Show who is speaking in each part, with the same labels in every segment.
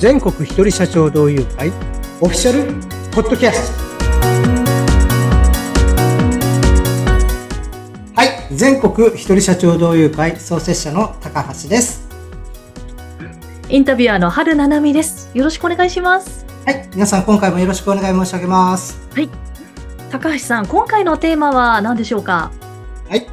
Speaker 1: 全国一人社長同友会オフィシャルポッドキャスト。はい全国一人社長同友会創設者の高橋です。
Speaker 2: インタビュアーの春七海です。よろしくお願いします。
Speaker 1: はい皆さん今回もよろしくお願い申し上げます。
Speaker 2: 高橋さん、今回のテーマは何でしょうか？
Speaker 1: はい。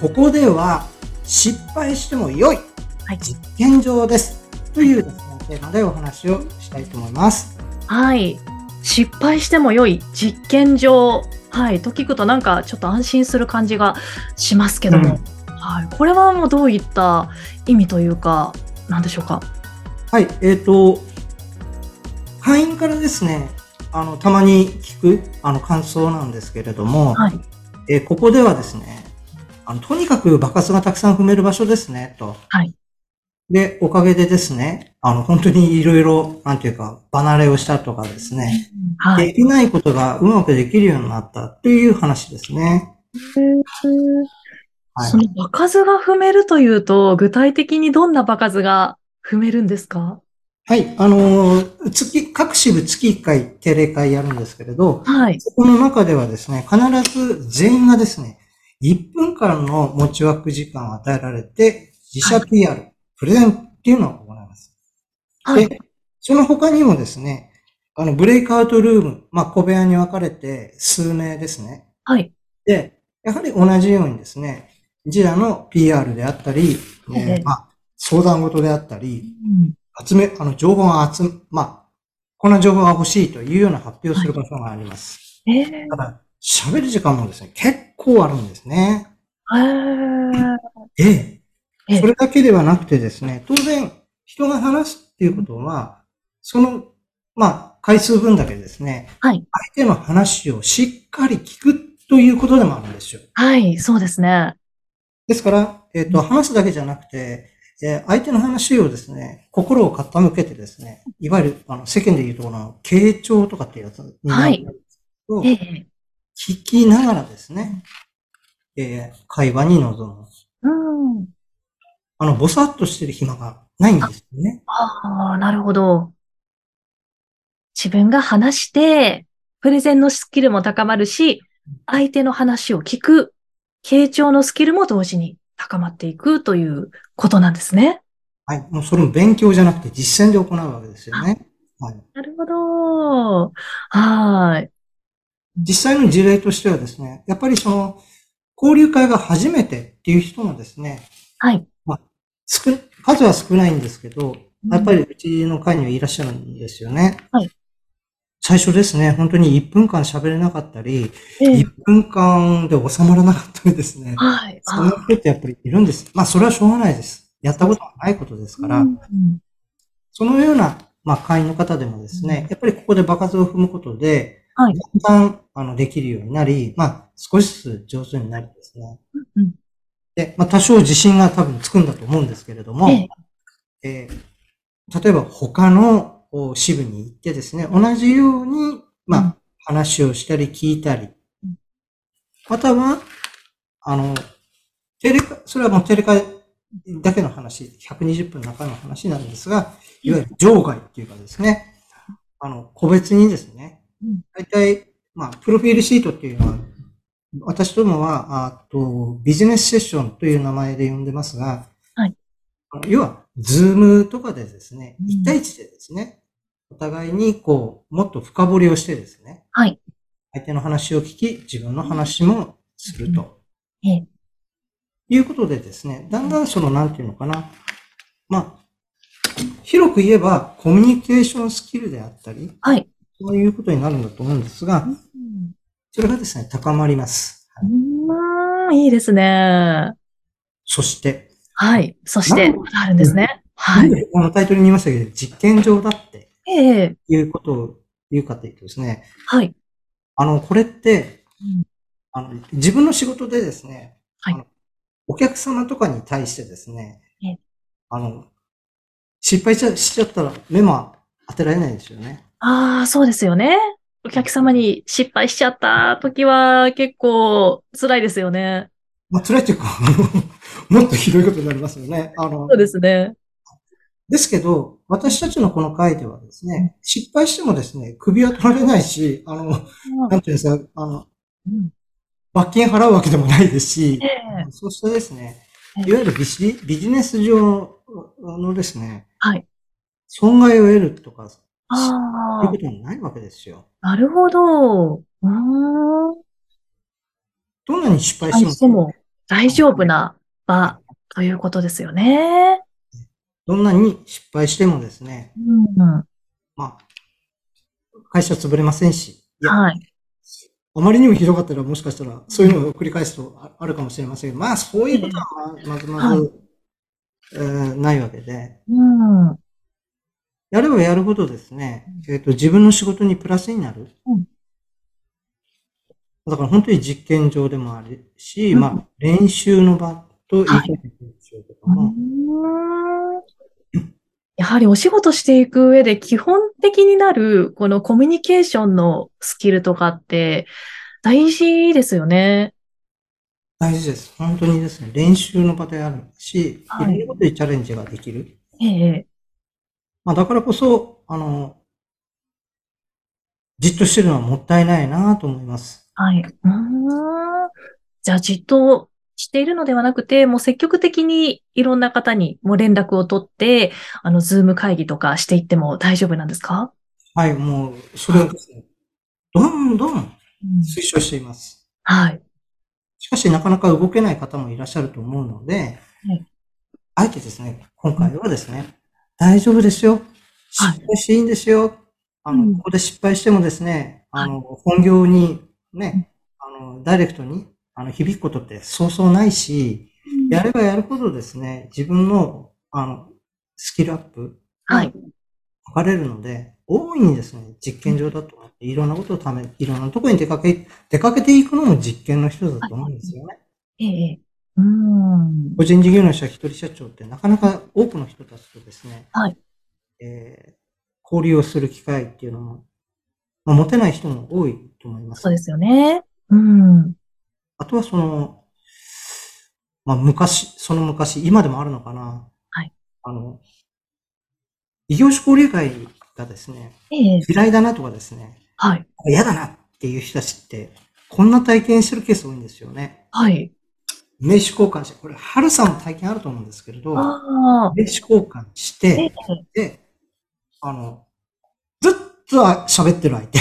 Speaker 1: ここでは失敗しても良い
Speaker 2: はい。
Speaker 1: 実験場です。というですねテーマでお話をしたいと思います
Speaker 2: はい。失敗しても良い実験場。はい。と聞くとなんかちょっと安心する感じがしますけども。はい。これはもうどういった意味というか、なんでしょうか？
Speaker 1: はい、えっ、と、会員からですね、あの、たまに聞く、あの、感想なんですけれども、
Speaker 2: はい。
Speaker 1: えーここではですね、あの、とにかく爆発がたくさん踏める場所ですね、と。
Speaker 2: はい。
Speaker 1: で、おかげでですね、あの、本当にいろいろ、なんていうか、離れをしたとかですね、
Speaker 2: はい。
Speaker 1: できないことがうまくできるようになったという話ですね。はい
Speaker 2: その場数が踏めるというと、具体的にどんな場数が踏めるんですか？
Speaker 1: はい、あのー月、各支部月1回定例会やるんですけれど、
Speaker 2: はい。
Speaker 1: そこの中ではですね、必ず全員がですね、1分間の持ち枠時間を与えられて、自社 PR、プレゼンっていうのを。
Speaker 2: はい。
Speaker 1: で、その他にもですね、あの、ブレイクアウトルーム、まあ、小部屋に分かれて数名ですね。
Speaker 2: はい。
Speaker 1: で、やはり同じようにですね、自社の PR であったり、え
Speaker 2: ええ
Speaker 1: ーまあ、相談事であったり、
Speaker 2: うん
Speaker 1: 集め、あの、情報が集め、まあ、こんな情報が欲しいというような発表をする場所があります。
Speaker 2: えー
Speaker 1: ただ、喋る時間もですね、結構あるんですね。
Speaker 2: へー
Speaker 1: で、
Speaker 2: ええ
Speaker 1: それだけではなくてですね、当然、人が話すっていうことは、その、まあ、回数分だけですね、
Speaker 2: はい。
Speaker 1: 相手の話をしっかり聞くということでもあるんですよ。
Speaker 2: はい、そうですね。
Speaker 1: ですから、えっ、と、話すだけじゃなくて、えー相手の話をですね、心を傾けてですね、いわゆる、あの、世間で言うところの、傾聴とかっていうやつになるんですけど、
Speaker 2: ええ。
Speaker 1: 聞きながらですね、えー会話に臨む。
Speaker 2: うん。
Speaker 1: あの、ぼさっとしてる暇がないんですよね。
Speaker 2: ああ、なるほど。自分が話して、プレゼンのスキルも高まるし、相手の話を聞く、傾聴のスキルも同時に高まっていくということなんですね。
Speaker 1: はい。もうそれも勉強じゃなくて実践で行うわけですよね。はい。
Speaker 2: なるほど。はーい。
Speaker 1: 実際の事例としてはですね、やっぱりその、交流会が初めてっていう人もですね、
Speaker 2: はい。
Speaker 1: 少、数は少ないんですけど、やっぱりうちの会にはいらっしゃるんですよね。
Speaker 2: はい。
Speaker 1: 最初ですね、本当に1分間喋れなかったり、
Speaker 2: ええ
Speaker 1: 1分間で収まらなかったりですね。
Speaker 2: はい。
Speaker 1: そんな人ってやっぱりいるんです。まあ、それはしょうがないです。やったことがないことですから、
Speaker 2: うん
Speaker 1: そのような、まあ、会員の方でもですね、やっぱりここで場数を踏むことで、
Speaker 2: はい。
Speaker 1: だんだん、あの、できるようになり、まあ、少しずつ上手になりですね。
Speaker 2: うん
Speaker 1: で、まあ、多少自信が多分つくんだと思うんですけれども、
Speaker 2: ええ。
Speaker 1: えー例えば他のお支部に行ってですね、同じように、まあ、
Speaker 2: うん。
Speaker 1: 話をしたり聞いたり
Speaker 2: うん、
Speaker 1: または、あの、テレカ、それはもうテレカだけの話、120分の中の話なんですが、いわゆる場外っていうかですね、あの、個別にですね
Speaker 2: うん、
Speaker 1: 大体、まあ、プロフィールシートっていうのは、私どもは、あと、ビジネスセッションという名前で呼んでますが、
Speaker 2: はい
Speaker 1: 要は、ズームとかでですね、
Speaker 2: うん
Speaker 1: 一対一でですね、お互いにこう、もっと深掘りをしてですね、
Speaker 2: はい。
Speaker 1: 相手の話を聞き、自分の話もすると
Speaker 2: ええ。
Speaker 1: いうことでですね、だんだんその、なんていうのかな、まあ、広く言えば、コミュニケーションスキルであったり、
Speaker 2: はい。
Speaker 1: そういうことになるんだと思うんですが、
Speaker 2: うん
Speaker 1: それがですね、高まります。はいう
Speaker 2: ーん、いいですね。
Speaker 1: そして、
Speaker 2: はい。そして、あるんですね。は
Speaker 1: ないこのタイトルに言いましたけど、実験場だって
Speaker 2: ええ。
Speaker 1: いうことを言うかというとですね、
Speaker 2: はい。
Speaker 1: あの、これって、
Speaker 2: うん
Speaker 1: あの、自分の仕事でですね、
Speaker 2: はい
Speaker 1: お客様とかに対してですね
Speaker 2: ええ、
Speaker 1: あの、失敗しちゃしちゃったら目も当てられないですよね。
Speaker 2: ああ、そうですよね。お客様に失敗しちゃった時は結構辛いですよね。
Speaker 1: まあ、辛いというか、もっとひどいことになりますよね。あの
Speaker 2: そう、ですね。
Speaker 1: ですけど、私たちのこの会ではですね、失敗してもですね、首は取られないし、あの、なんていうんですか、あの、
Speaker 2: うん
Speaker 1: 罰金払うわけでもないですし、
Speaker 2: ええ
Speaker 1: そうしたですね、
Speaker 2: ええ
Speaker 1: いわゆるビジビジネス上のですね、
Speaker 2: はい。
Speaker 1: 損害を得るとか、
Speaker 2: ああ
Speaker 1: いうこ、とはないわけですよ。
Speaker 2: なるほど。うーん。
Speaker 1: どんなに失敗しても、
Speaker 2: しても大丈夫な場ということですよね。
Speaker 1: どんなに失敗してもですね、
Speaker 2: うん。
Speaker 1: まあ、会社潰れませんし、いや、
Speaker 2: はい。
Speaker 1: あまりにもひどかったらもしかしたらそういうのを繰り返すとああるかもしれませんけど、まあそういうことはままずまず、えーないわけで、
Speaker 2: うん。
Speaker 1: やればやるほどですね、えっ、と、自分の仕事にプラスになる。
Speaker 2: うん
Speaker 1: だから本当に実験場でもあるし、
Speaker 2: うん
Speaker 1: まあ練習の場と言い換えていくんでしょうけど
Speaker 2: う
Speaker 1: も、
Speaker 2: やはりお仕事していく上で基本的になるこのコミュニケーションのスキルとかって大事ですよね。
Speaker 1: 大事です。本当にですね、練習の場であるし、
Speaker 2: はい
Speaker 1: いろんなことにチャレンジができる。
Speaker 2: ええ。
Speaker 1: まあだからこそ、あの、じっとしてるのはもったいないなと思います。
Speaker 2: はい。うーん。じゃあじっとしているのではなくて、もう積極的にいろんな方にもう連絡を取って、あの、ズーム会議とかしていっても大丈夫なんですか？
Speaker 1: はい、もう、それをですね、どんどん
Speaker 2: うん
Speaker 1: 推奨しています。
Speaker 2: はい。
Speaker 1: しかし、なかなか動けない方もいらっしゃると思うので
Speaker 2: はい、
Speaker 1: あえてですね、今回はですね、大丈夫ですよ。
Speaker 2: はい
Speaker 1: 失敗していいんですよ。あ
Speaker 2: うん
Speaker 1: の、ここで失敗してもですね、あの、本業にね、あの、ダイレクトに、あの、響くことってそうそうないし、やればやるほどですね、自分の、あの、スキルアップ
Speaker 2: はい。
Speaker 1: 書かれるので、大いにですね、実験場だと思って、いろんなことをため、いろんなところに出かけ、出かけていくのも実験の一つだと思うんですよね。
Speaker 2: ええ。うーん。
Speaker 1: 個人事業主や一人社長ってなかなか多くの人たちとですね、
Speaker 2: はい
Speaker 1: えー交流をする機会っていうのも、まあ、持てない人も多いと思います。
Speaker 2: そうですよね。うん。
Speaker 1: あとはその、まあ昔、その昔、今でもあるのかな。
Speaker 2: はい。
Speaker 1: あの、異業種交流会がですね、
Speaker 2: ええ。
Speaker 1: 嫌いだなとかですね、
Speaker 2: はい。
Speaker 1: 嫌だなっていう人たちって、こんな体験してるケース多いんですよね。
Speaker 2: はい。
Speaker 1: 名刺交換して、これ、ハルさんも体験あると思うんですけれど、名。刺交換し
Speaker 2: え
Speaker 1: て
Speaker 2: え、。
Speaker 1: で、あの、ずっと喋ってる相手。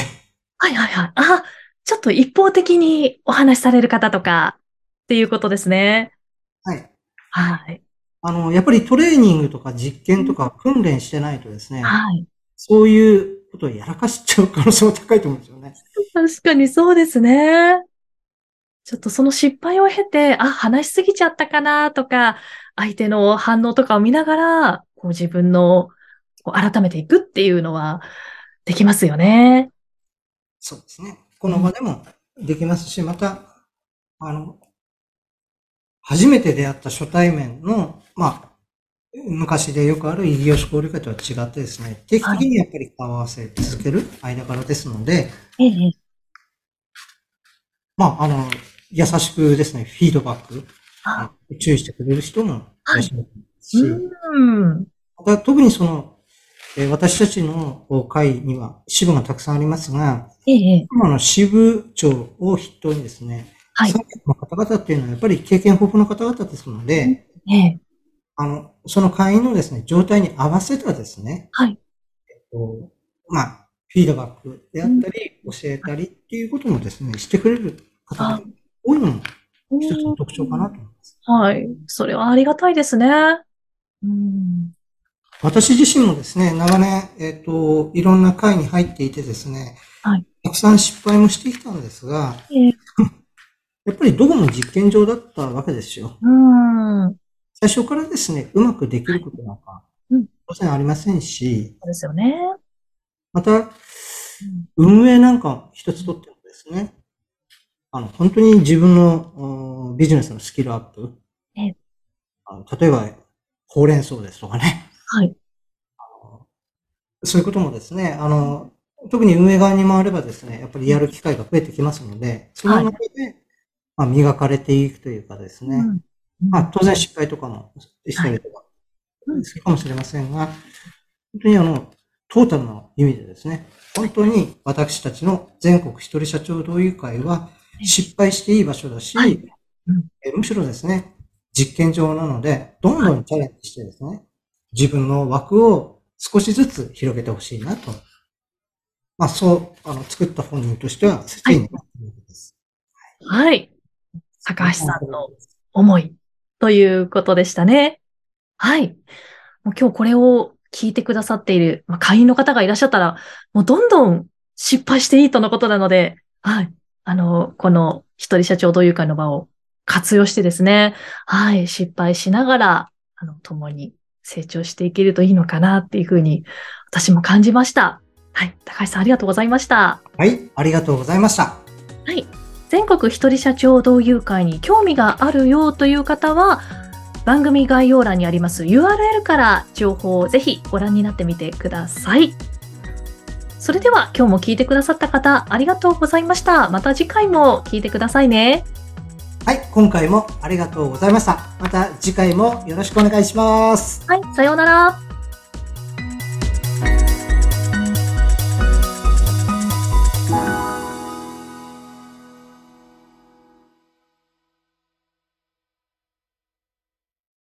Speaker 2: はいはいはい。あ、ちょっと一方的にお話しされる方とかっていうことですね。
Speaker 1: はい。
Speaker 2: はい。
Speaker 1: あの、やっぱりトレーニングとか実験とか訓練してないとですね、
Speaker 2: はい。
Speaker 1: そういうことをやらかしちゃう可能性も高いと思うんですよね。
Speaker 2: 確かにそうですね。ちょっとその失敗を経て、あ、話しすぎちゃったかなとか、相手の反応とかを見ながら、こう自分のこう改めていくっていうのはできますよね。
Speaker 1: そうですね。この場でもできますし、また、あの、初めて出会った初対面の、まあ、昔でよくある異業種交流会とは違ってですね、定期的にやっぱり顔合わせ続ける間柄ですので、
Speaker 2: ええ。
Speaker 1: まあ、あの、優しくですね、フィードバック、
Speaker 2: あ
Speaker 1: 注意してくれる人もいらっしゃるし、
Speaker 2: うん。
Speaker 1: また特にその、えー私たちの会には支部がたくさんありますが、
Speaker 2: ええ。
Speaker 1: 今の支部長を筆頭にですね、
Speaker 2: はい
Speaker 1: の方々っていうのはやっぱり経験豊富な方々ですので、
Speaker 2: ええ。
Speaker 1: あの、その会員のですね、状態に合わせたですね、
Speaker 2: はい。
Speaker 1: こうまあ、フィードバックであったり、教えたりっていうこともですね、してくれる方が多いのも一つの特徴かなと思います。
Speaker 2: はい。それはありがたいですね。うん。
Speaker 1: 私自身もですね、長年、えっ、と、いろんな会に入っていてですね、
Speaker 2: はい
Speaker 1: たくさん失敗もしてきたんですが、
Speaker 2: ええ。
Speaker 1: やっぱりどこも実験場だったわけですよ。
Speaker 2: うん。
Speaker 1: 最初からですね、うまくできることなんか
Speaker 2: うん、
Speaker 1: 当然ありませんし、
Speaker 2: そうですよね。
Speaker 1: また、運営なんか一つとってもですね、あの、本当に自分のおビジネスのスキルアップ、
Speaker 2: ええ。
Speaker 1: あの例えば、ほうれん草ですとかね、
Speaker 2: はい。
Speaker 1: そういうこともですね、あの、特に運営側に回ればですね、やっぱりやる機会が増えてきますので、その中で、まあ、磨かれていくというかですね、
Speaker 2: うん。
Speaker 1: まあ、当然失敗とかもしたりとか、するかもしれませんが、本当にあの、トータルの意味でですね、本当に私たちの全国一人社長同友会は失敗していい場所だし、
Speaker 2: はいうん
Speaker 1: えむしろですね、実験場なので、どんどんチャレンジしてですね、自分の枠を少しずつ広げてほしいなと。まあ、そう、あの、作った本人としては、切に思っているわけです。
Speaker 2: はい。高橋さんの思いということでしたね。はい。もう今日これを聞いてくださっている、まあ、会員の方がいらっしゃったら、もうどんどん失敗していいとのことなので、はい。あの、この一人社長同友会の場を活用してですね、はい。失敗しながら、あの、共に成長していけるといいのかなっていうふうに、私も感じました。はい。高橋さんありがとうございました。
Speaker 1: はい、ありがとうございました。
Speaker 2: はい。全国一人社長同友会に興味があるよという方は、番組概要欄にあります URL から情報をぜひご覧になってみてください。それでは今日も聞いてくださった方ありがとうございました。また次回も聞いてくださいね。
Speaker 1: はい、今回もありがとうございました。また次回もよろしくお願いします。
Speaker 2: はい、さようなら。